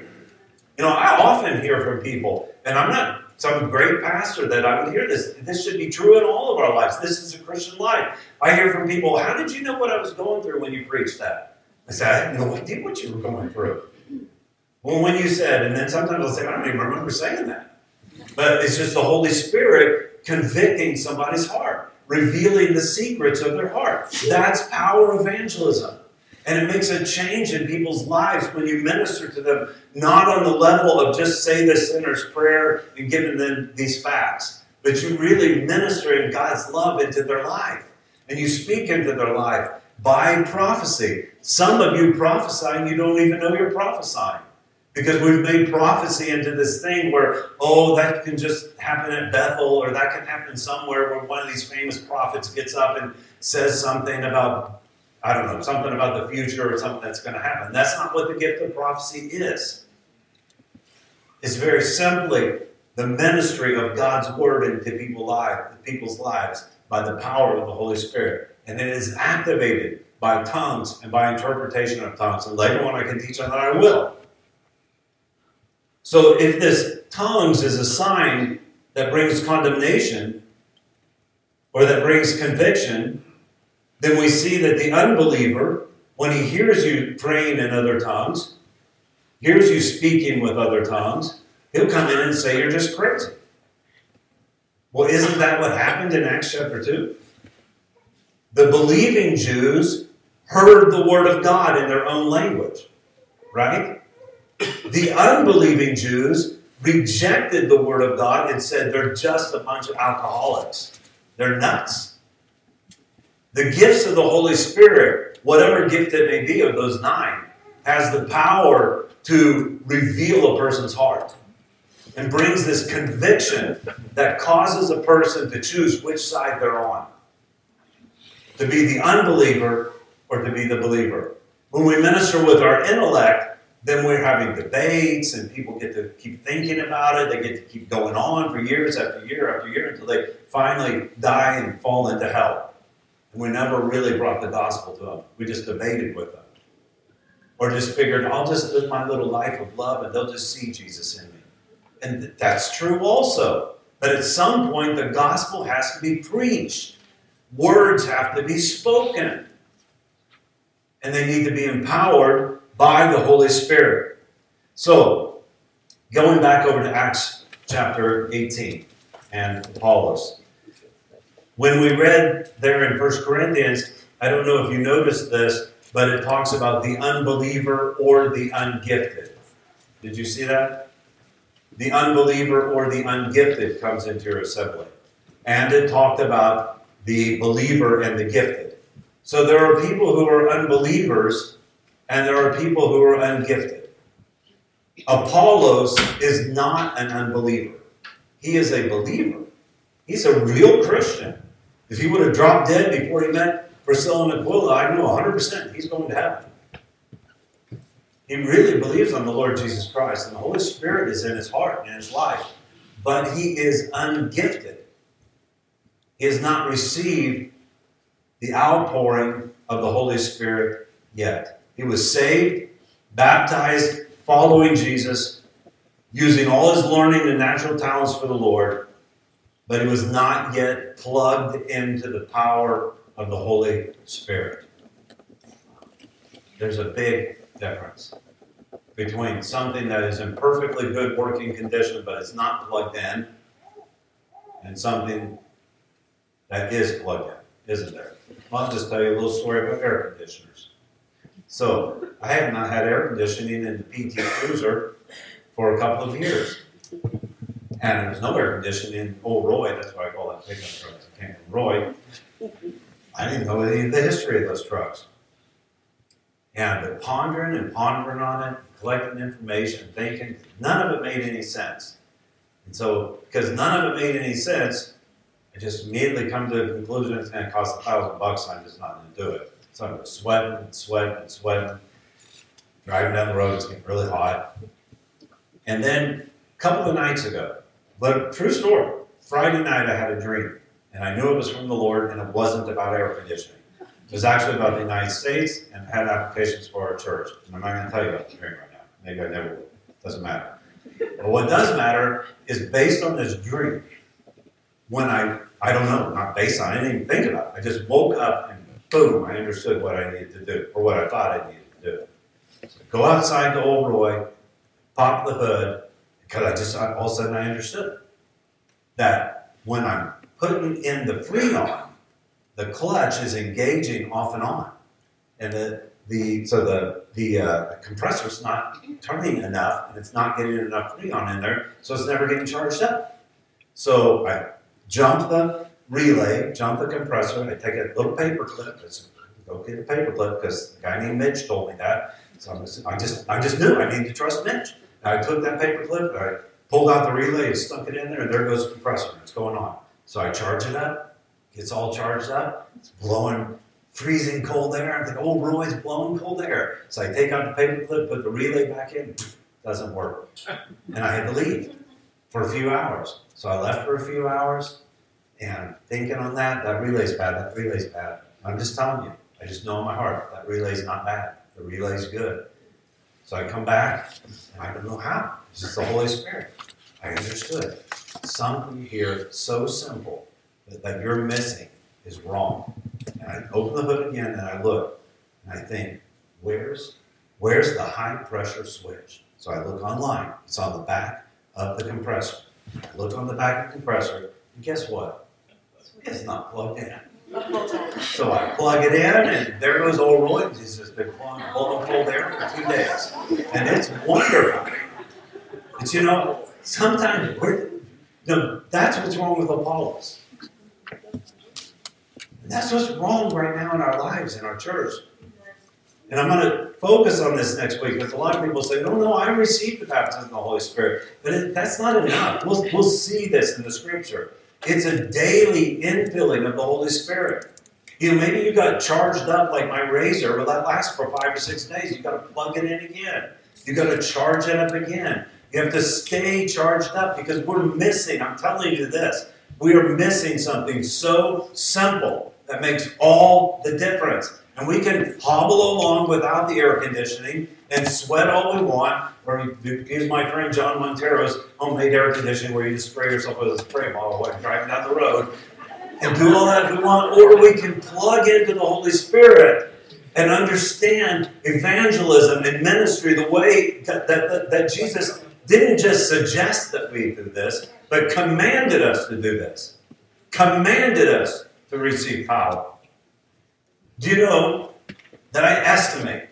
You know, I often hear from people, and I'm not some great pastor that I would hear this. This should be true in all of our lives. This is a Christian life. I hear from people, How did you know what I was going through when you preached that? I said, I had no idea what you were going through. Well, when you said, and then sometimes I'll say, I don't even remember saying that. But it's just the Holy Spirit convicting somebody's heart, revealing the secrets of their heart. That's power evangelism. And it makes a change in people's lives when you minister to them, not on the level of just say the sinner's prayer and giving them these facts, but you really minister in God's love into their life. And you speak into their life by prophecy. Some of you prophesy and you don't even know you're prophesying. Because we've made prophecy into this thing where, oh, that can just happen at Bethel, or that can happen somewhere where one of these famous prophets gets up and says something about I don't know, something about the future or something that's going to happen. That's not what the gift of prophecy is. It's very simply the ministry of God's word into people's lives, people's lives by the power of the Holy Spirit. And it is activated by tongues and by interpretation of tongues. And later on I can teach on that, I will. So if this tongues is a sign that brings condemnation or that brings conviction, then we see that the unbeliever, when he hears you praying in other tongues, hears you speaking with other tongues, he'll come in and say you're just crazy. Well, isn't that what happened in Acts chapter 2? The believing Jews heard the word of God in their own language, right? The unbelieving Jews rejected the word of God and said they're just a bunch of alcoholics. They're nuts. The gifts of the Holy Spirit, whatever gift it may be of those nine, has the power to reveal a person's heart and brings this conviction that causes a person to choose which side they're on to be the unbeliever or to be the believer. When we minister with our intellect, then we're having debates and people get to keep thinking about it. They get to keep going on for years after year after year until they finally die and fall into hell. We never really brought the gospel to them. We just debated with them. Or just figured, I'll just live my little life of love and they'll just see Jesus in me. And that's true also. But at some point, the gospel has to be preached, words have to be spoken. And they need to be empowered by the Holy Spirit. So, going back over to Acts chapter 18 and Apollos. When we read there in 1 Corinthians, I don't know if you noticed this, but it talks about the unbeliever or the ungifted. Did you see that? The unbeliever or the ungifted comes into your assembly. And it talked about the believer and the gifted. So there are people who are unbelievers and there are people who are ungifted. Apollos is not an unbeliever, he is a believer. He's a real Christian. If he would have dropped dead before he met Priscilla and Aquila, I know 100% he's going to heaven. He really believes on the Lord Jesus Christ, and the Holy Spirit is in his heart and in his life, but he is ungifted. He has not received the outpouring of the Holy Spirit yet. He was saved, baptized, following Jesus, using all his learning and natural talents for the Lord, but he was not yet plugged into the power of the Holy Spirit. There's a big difference between something that is in perfectly good working condition but it's not plugged in and something that is plugged in, isn't there? I'll just tell you a little story about air conditioners. So I have not had air conditioning in the PT Cruiser for a couple of years. And there's no air conditioning in Old Roy, that's why I call that pickup truck. It came from Roy. I didn't know any of the history of those trucks. And but pondering and pondering on it, collecting information, thinking, none of it made any sense. And so, because none of it made any sense, I just immediately come to the conclusion it's going to cost a thousand bucks. I'm just not going to do it. So I'm sweating and sweating and sweating. Driving down the road, it's getting really hot. And then a couple of nights ago, but true story, Friday night I had a dream. And I knew it was from the Lord, and it wasn't about air conditioning. It was actually about the United States and had applications for our church. And I'm not going to tell you about the dream right now. Maybe I never will. Doesn't matter. But what does matter is based on this dream, when I, I don't know, not based on, I didn't even think about it. I just woke up and boom, I understood what I needed to do, or what I thought I needed to do. So go outside to Old Roy, pop the hood, because I just, all of a sudden I understood that when I'm putting in the freon, the clutch is engaging off and on. And the, the so the the uh, compressor's not turning enough, and it's not getting enough freon in there, so it's never getting charged up. So I jump the relay, jump the compressor, I take a little paper clip. Go get a paper clip because the guy named Mitch told me that. So I just, I just, I just knew I needed to trust Mitch. I took that paper clip, I pulled out the relay, and stuck it in there, and there goes the compressor. It's going on. So I charge it up, gets all charged up, it's blowing freezing cold air. I'm thinking, oh, Roy's blowing cold air. So I take out the paper clip, put the relay back in, doesn't work. And I had to leave. for a few hours. So I left for a few hours and thinking on that, that relay's bad, that relay's bad. I'm just telling you, I just know in my heart that relay's not bad. The relay's good. So I come back, and I don't know how. It's just the Holy Spirit. I understood. Something here so simple that, that you're missing is wrong. And I open the hood again and I look and I think, where's where's the high pressure switch? So I look online. It's on the back of the compressor. I look on the back of the compressor, and guess what? It's not plugged in. So I plug it in, and there goes old Roy. He's just been plug and pull there for two days. And it's wonderful. But you know, sometimes we're, no, that's what's wrong with Apollos. And that's what's wrong right now in our lives, in our church. And I'm going to focus on this next week because a lot of people say, no, no, I received the baptism of the Holy Spirit. But it, that's not enough. We'll, we'll see this in the scripture. It's a daily infilling of the Holy Spirit. You know, maybe you got charged up like my razor, but that lasts for five or six days. You got to plug it in again. You got to charge it up again. You have to stay charged up because we're missing. I'm telling you this. We are missing something so simple that makes all the difference. And we can hobble along without the air conditioning and sweat all we want, or use my friend John Montero's homemade air conditioning where you just spray yourself with a spray bottle while driving down the road and do all that if we want, or we can plug into the Holy Spirit and understand evangelism and ministry the way that, that, that, Jesus didn't just suggest that we do this, but commanded us to do this. Commanded us to receive power. Do you know that I estimate,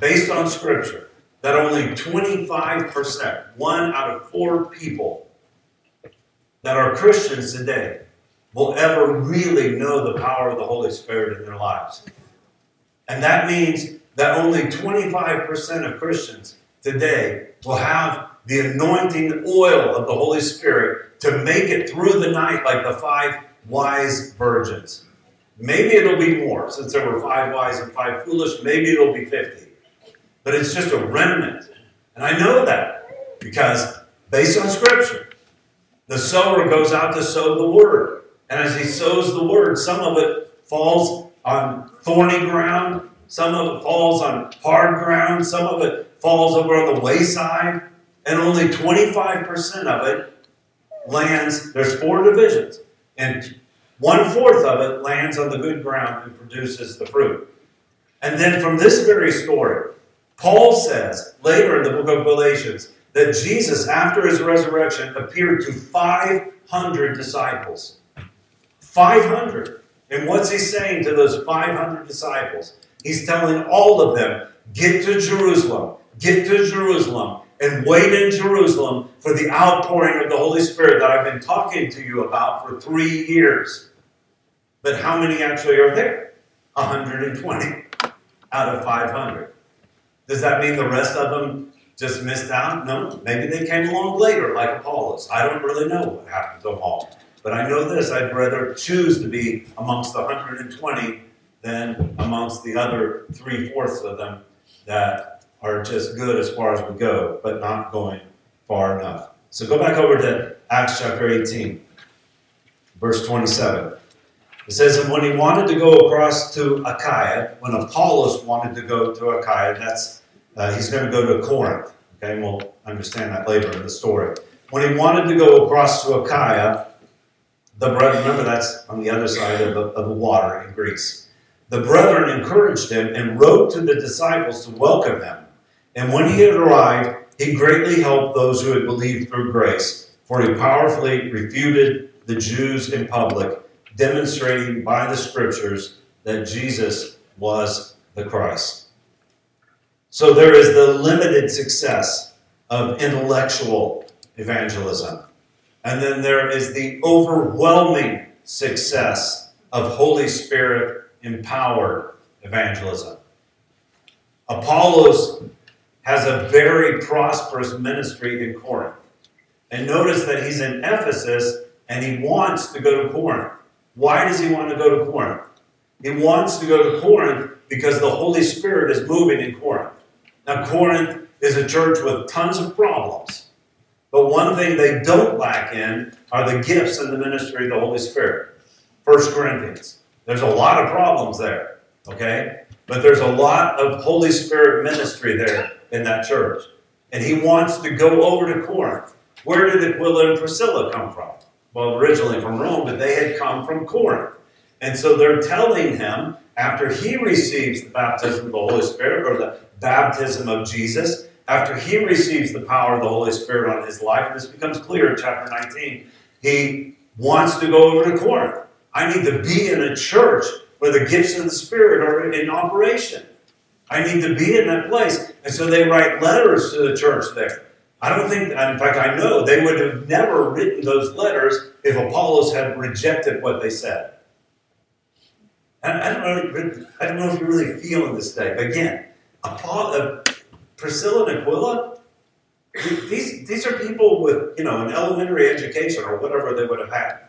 based on Scripture, that only 25%, one out of four people that are Christians today, will ever really know the power of the Holy Spirit in their lives? And that means that only 25% of Christians today will have the anointing oil of the Holy Spirit to make it through the night like the five wise virgins. Maybe it'll be more, since there were five wise and five foolish. Maybe it'll be 50. But it's just a remnant. And I know that because, based on Scripture, the sower goes out to sow the word. And as he sows the word, some of it falls on thorny ground, some of it falls on hard ground, some of it falls over on the wayside, and only 25% of it lands. There's four divisions. And one fourth of it lands on the good ground and produces the fruit. And then from this very story, Paul says later in the book of Galatians that Jesus, after his resurrection, appeared to 500 disciples. 500. And what's he saying to those 500 disciples? He's telling all of them, get to Jerusalem, get to Jerusalem, and wait in Jerusalem for the outpouring of the Holy Spirit that I've been talking to you about for three years. But how many actually are there? 120 out of 500. Does that mean the rest of them just missed out? No. Maybe they came along later, like Apollos. I don't really know what happened to them all. But I know this I'd rather choose to be amongst the 120 than amongst the other three fourths of them that are just good as far as we go, but not going far enough. So go back over to Acts chapter 18, verse 27. It says, And when he wanted to go across to Achaia, when Apollos wanted to go to Achaia, that's uh, he's going to go to Corinth. Okay, and we'll understand that later in the story. When he wanted to go across to Achaia, the brother, remember that's on the other side of the, of the water in Greece. The brethren encouraged him and wrote to the disciples to welcome him. And when he had arrived, he greatly helped those who had believed through grace, for he powerfully refuted the Jews in public, demonstrating by the scriptures that Jesus was the Christ. So there is the limited success of intellectual evangelism. And then there is the overwhelming success of Holy Spirit empowered evangelism. Apollos has a very prosperous ministry in Corinth. And notice that he's in Ephesus and he wants to go to Corinth. Why does he want to go to Corinth? He wants to go to Corinth because the Holy Spirit is moving in Corinth. Now, Corinth is a church with tons of problems. But one thing they don't lack in are the gifts and the ministry of the Holy Spirit. First Corinthians. There's a lot of problems there, okay? But there's a lot of Holy Spirit ministry there in that church. And he wants to go over to Corinth. Where did Aquila and Priscilla come from? Well, originally from Rome, but they had come from Corinth. And so they're telling him, after he receives the baptism of the Holy Spirit, or the baptism of Jesus, after he receives the power of the Holy Spirit on his life, and this becomes clear in chapter 19, he wants to go over to Corinth. I need to be in a church where the gifts of the Spirit are in operation. I need to be in that place. And so they write letters to the church there. I don't think, in fact, I know they would have never written those letters if Apollos had rejected what they said. I don't know, I don't know if you're really feeling this day. But again, Apollo, uh, Priscilla and Aquila, these, these are people with, you know, an elementary education or whatever they would have had.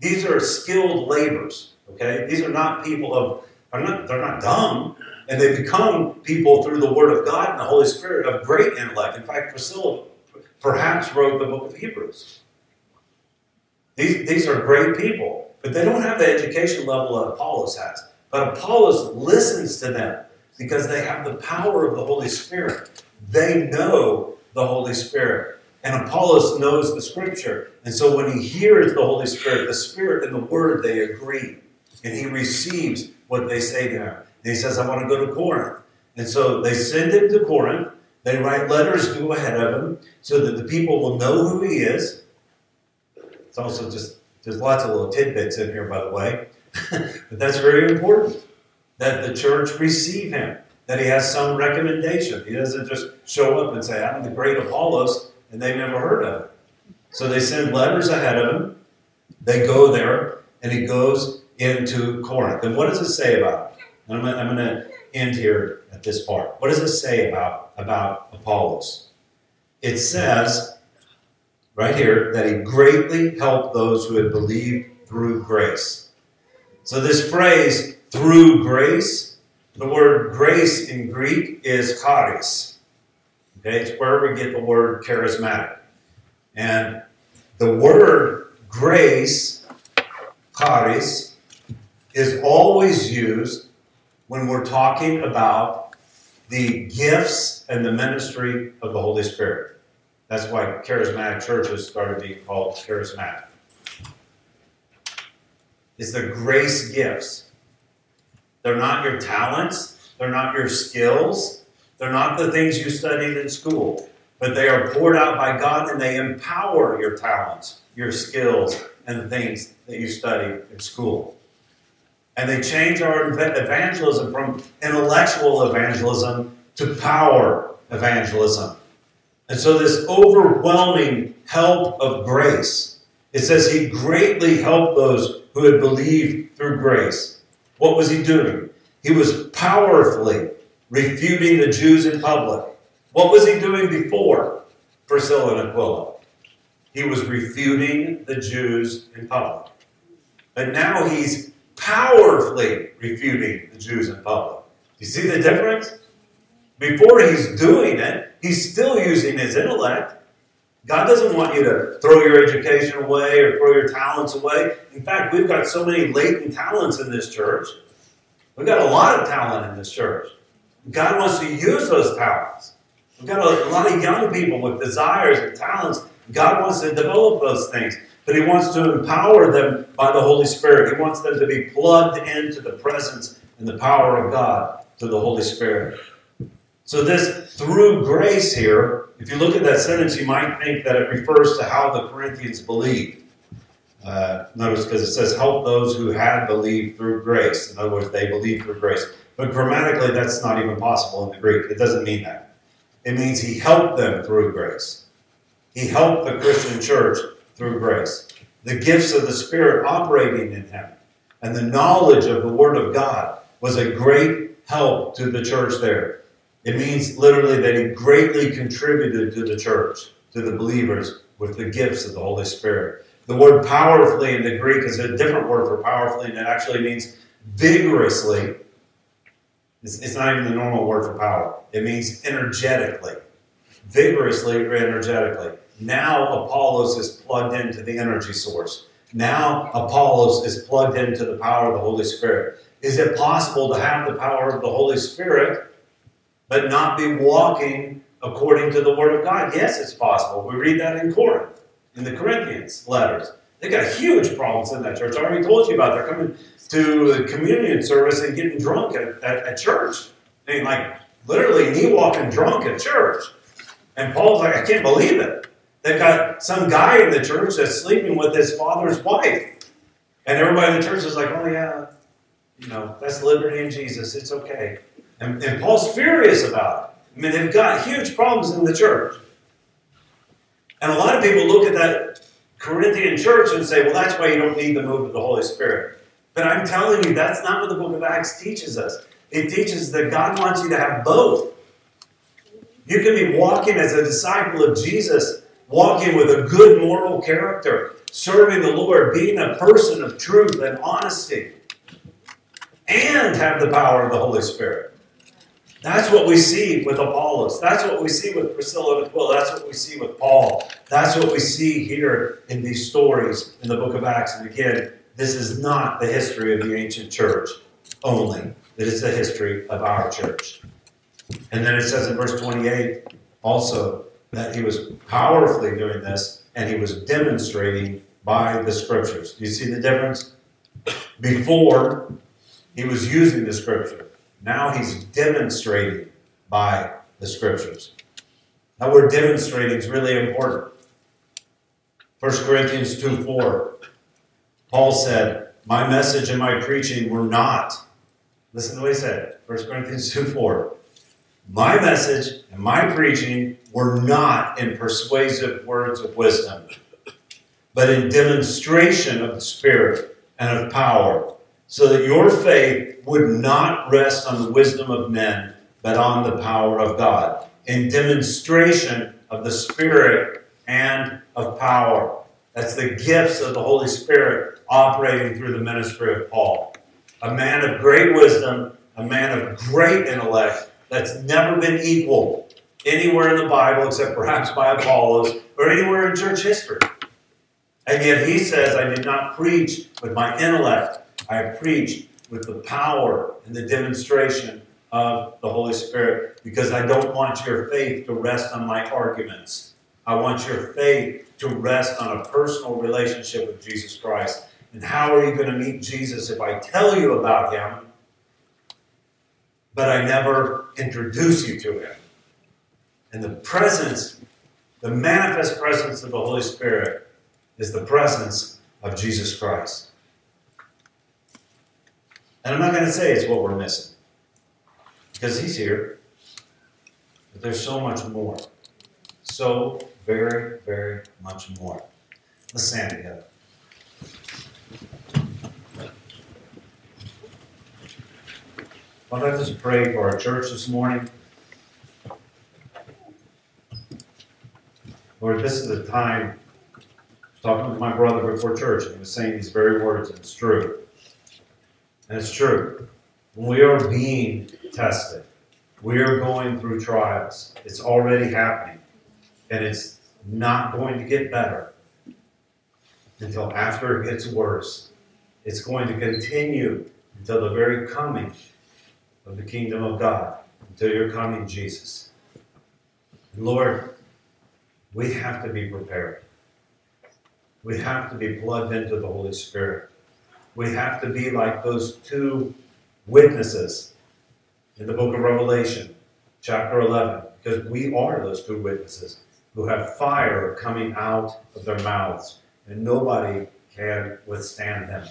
These are skilled laborers, okay? These are not people of, are not, they're not dumb, and they become people through the Word of God and the Holy Spirit of great intellect. In fact, Priscilla perhaps wrote the book of Hebrews. These, these are great people, but they don't have the education level that Apollos has. But Apollos listens to them because they have the power of the Holy Spirit. They know the Holy Spirit. And Apollos knows the Scripture. And so when he hears the Holy Spirit, the Spirit and the Word, they agree. And he receives what they say to him. And he says, I want to go to Corinth. And so they send him to Corinth. They write letters to ahead of him so that the people will know who he is. It's also just, there's lots of little tidbits in here, by the way. but that's very important that the church receive him, that he has some recommendation. He doesn't just show up and say, I'm the great Apollos, and they've never heard of him. So they send letters ahead of him. They go there, and he goes into Corinth. And what does it say about it? I'm going to end here at this part. What does it say about, about Apollos? It says right here that he greatly helped those who had believed through grace. So this phrase, through grace, the word grace in Greek is charis. Okay, it's where we get the word charismatic. And the word grace, charis, is always used when we're talking about the gifts and the ministry of the Holy Spirit. That's why charismatic churches started being called charismatic. It's the grace gifts. They're not your talents, they're not your skills, they're not the things you studied in school, but they are poured out by God and they empower your talents, your skills, and the things that you studied in school. And they change our evangelism from intellectual evangelism to power evangelism. And so, this overwhelming help of grace, it says he greatly helped those who had believed through grace. What was he doing? He was powerfully refuting the Jews in public. What was he doing before Priscilla and Aquila? He was refuting the Jews in public. But now he's powerfully refuting the Jews in public. You see the difference? Before he's doing it, he's still using his intellect. God doesn't want you to throw your education away or throw your talents away. In fact, we've got so many latent talents in this church. We've got a lot of talent in this church. God wants to use those talents. We've got a, lot of young people with desires and talents. God wants to develop those things but He wants to empower them by the Holy Spirit. He wants them to be plugged into the presence and the power of God through the Holy Spirit. So, this through grace here, if you look at that sentence, you might think that it refers to how the Corinthians believed. Uh, notice because it says, help those who had believed through grace. In other words, they believed through grace. But grammatically, that's not even possible in the Greek. It doesn't mean that. It means he helped them through grace. He helped the Christian church through grace. The gifts of the Spirit operating in him and the knowledge of the Word of God was a great help to the church there. It means literally that he greatly contributed to the church, to the believers, with the gifts of the Holy Spirit. The word powerfully in the Greek is a different word for powerfully, and it actually means vigorously. It's, it's not even the normal word for power, it means energetically. Vigorously or energetically. Now Apollos is plugged into the energy source. Now Apollos is plugged into the power of the Holy Spirit. Is it possible to have the power of the Holy Spirit but not be walking according to the Word of God? Yes, it's possible. We read that in Corinth, in the Corinthians letters. They got huge problems in that church. I already told you about. They're coming to the communion service and getting drunk at, at, at church. I mean, like literally knee walking drunk at church. And Paul's like, I can't believe it. They've got some guy in the church that's sleeping with his father's wife. And everybody in the church is like, oh, yeah, you know, that's liberty in Jesus. It's okay. And, and Paul's furious about it. I mean, they've got huge problems in the church. And a lot of people look at that Corinthian church and say, well, that's why you don't need the move of the Holy Spirit. But I'm telling you, that's not what the book of Acts teaches us. It teaches that God wants you to have both. You can be walking as a disciple of Jesus, walking with a good moral character, serving the Lord, being a person of truth and honesty, and have the power of the Holy Spirit. That's what we see with Apollos. That's what we see with Priscilla and Aquila. That's what we see with Paul. That's what we see here in these stories in the book of Acts. And again, this is not the history of the ancient church only, it is the history of our church. And then it says in verse 28 also that he was powerfully doing this and he was demonstrating by the scriptures. Do you see the difference? Before, he was using the scripture. Now he's demonstrating by the scriptures. That word demonstrating is really important. 1 Corinthians 2 4. Paul said, My message and my preaching were not. Listen to what he said. 1 Corinthians 2 4. My message and my preaching were not in persuasive words of wisdom, but in demonstration of the Spirit and of power, so that your faith would not rest on the wisdom of men, but on the power of God, in demonstration of the Spirit and of power. That's the gifts of the Holy Spirit operating through the ministry of Paul. A man of great wisdom, a man of great intellect that's never been equal anywhere in the Bible except perhaps by Apollos or anywhere in church history. And yet he says, I did not preach with my intellect, I preached with the power and the demonstration of the Holy Spirit because I don't want your faith to rest on my arguments. I want your faith to rest on a personal relationship with Jesus Christ. And how are you going to meet Jesus if I tell you about him, but I never introduce you to him? And the presence, the manifest presence of the Holy Spirit, is the presence of Jesus Christ. And I'm not going to say it's what we're missing, because He's here. But there's so much more. So very, very much more. Let's stand together. Father, I just pray for our church this morning. Lord, this is the time. I was talking with my brother before church, and he was saying these very words, and it's true. And it's true. We are being tested, we are going through trials. It's already happening. And it's not going to get better until after it gets worse. It's going to continue until the very coming of the kingdom of God, until your coming, Jesus. And Lord, we have to be prepared. We have to be plugged into the Holy Spirit we have to be like those two witnesses in the book of Revelation, chapter 11, because we are those two witnesses who have fire coming out of their mouths, and nobody can withstand them.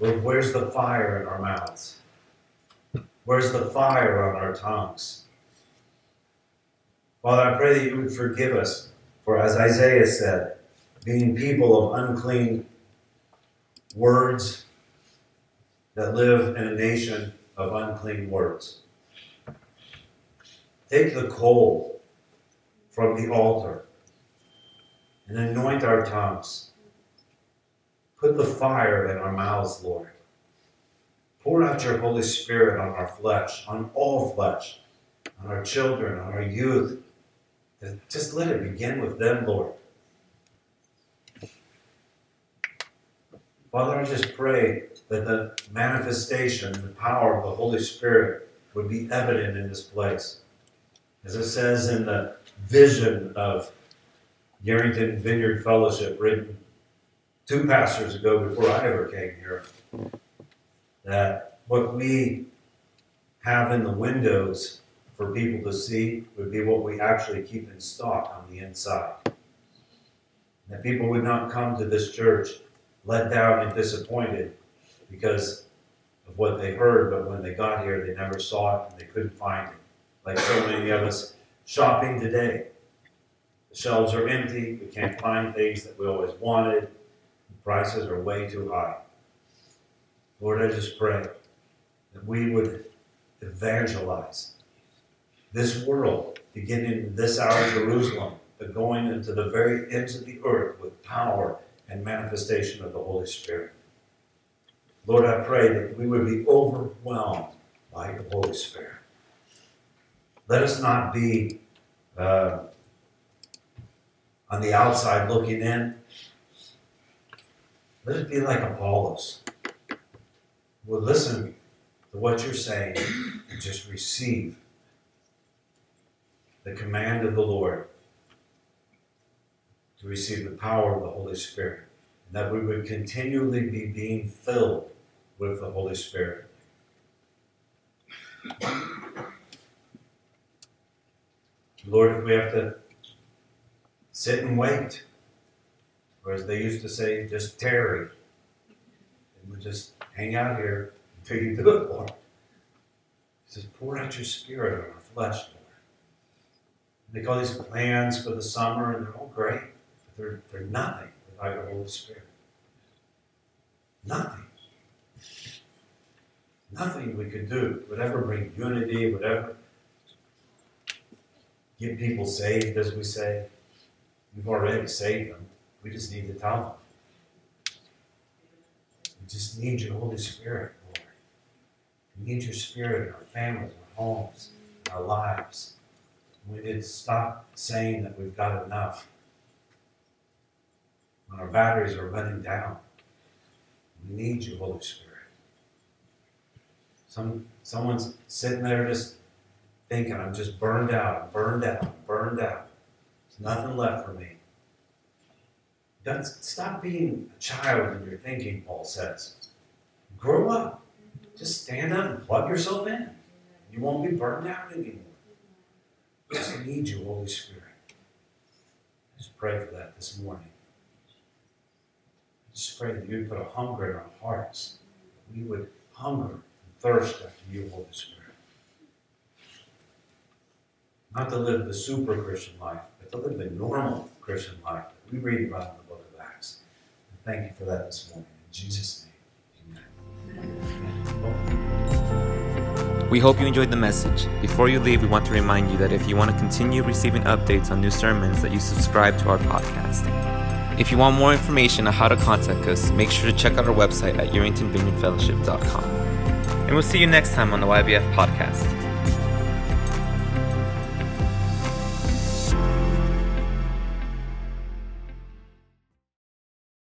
Lord, where's the fire in our mouths? Where's the fire on our tongues? Father, I pray that you would forgive us for, as Isaiah said, being people of unclean words that live in a nation of unclean words. Take the coal from the altar and anoint our tongues. Put the fire in our mouths, Lord. Pour out your Holy Spirit on our flesh, on all flesh, on our children, on our youth, Just let it begin with them, Lord. Father, I just pray that the manifestation, the power of the Holy Spirit would be evident in this place. As it says in the vision of Yerington Vineyard Fellowship, written two pastors ago before I ever came here, that what we have in the windows for people to see would be what we actually keep in stock on the inside. That people would not come to this church let down and disappointed because of what they heard, but when they got here, they never saw it and they couldn't find it. Like so many of us shopping today. The shelves are empty, we can't find things that we always wanted, prices are way too high. Lord, I just pray that we would evangelize this world, beginning in this hour Jerusalem, but going into the very ends of the earth with power and manifestation of the Holy Spirit. Lord, I pray that we would be overwhelmed by the Holy Spirit. Let us not be uh, on the outside looking in. Let us be like Apollos. We'll listen to what you're saying and just receive the command of the Lord to receive the power of the Holy Spirit. And that we would continually be being filled with the Holy Spirit. Lord, if we have to sit and wait, or as they used to say, just tarry, and we just hang out here until you do it, Lord. He says, pour out your spirit on our flesh, Lord. Make all these plans for the summer, and they're all great, but they're, they're nothing without your Holy Spirit. Nothing. Nothing we could do would ever bring unity, would ever get people saved, as we say. We've already saved them. We just need tell them. We just need your Holy Spirit, Lord. We need your Spirit in our families, our homes, our lives. We need to stop saying that we've got enough when our batteries are running down. We need your Holy Spirit. Some someone's sitting there just thinking, I'm just burned out, burned out, burned out. There's nothing left for me. Don't, stop being a child in your thinking, Paul says. Grow up. Just stand up and plug yourself in. You won't be burned out anymore. We just need you, Holy Spirit. Just pray for that this morning. Just pray that you would put a hunger in our hearts. We would hunger and thirst after you, Holy Spirit. Not to live the super Christian life, but to live the normal Christian life that we read about in the book of Acts. And thank you for that this morning. In Jesus' name, amen. We hope you enjoyed the message. Before you leave, we want to remind you that if you want to continue receiving updates on new sermons, that you subscribe to our podcast. If you want more information on how to contact us, make sure to check out our website at YeringtonVineyardFellowship.com. And we'll see you next time on the YVF podcast.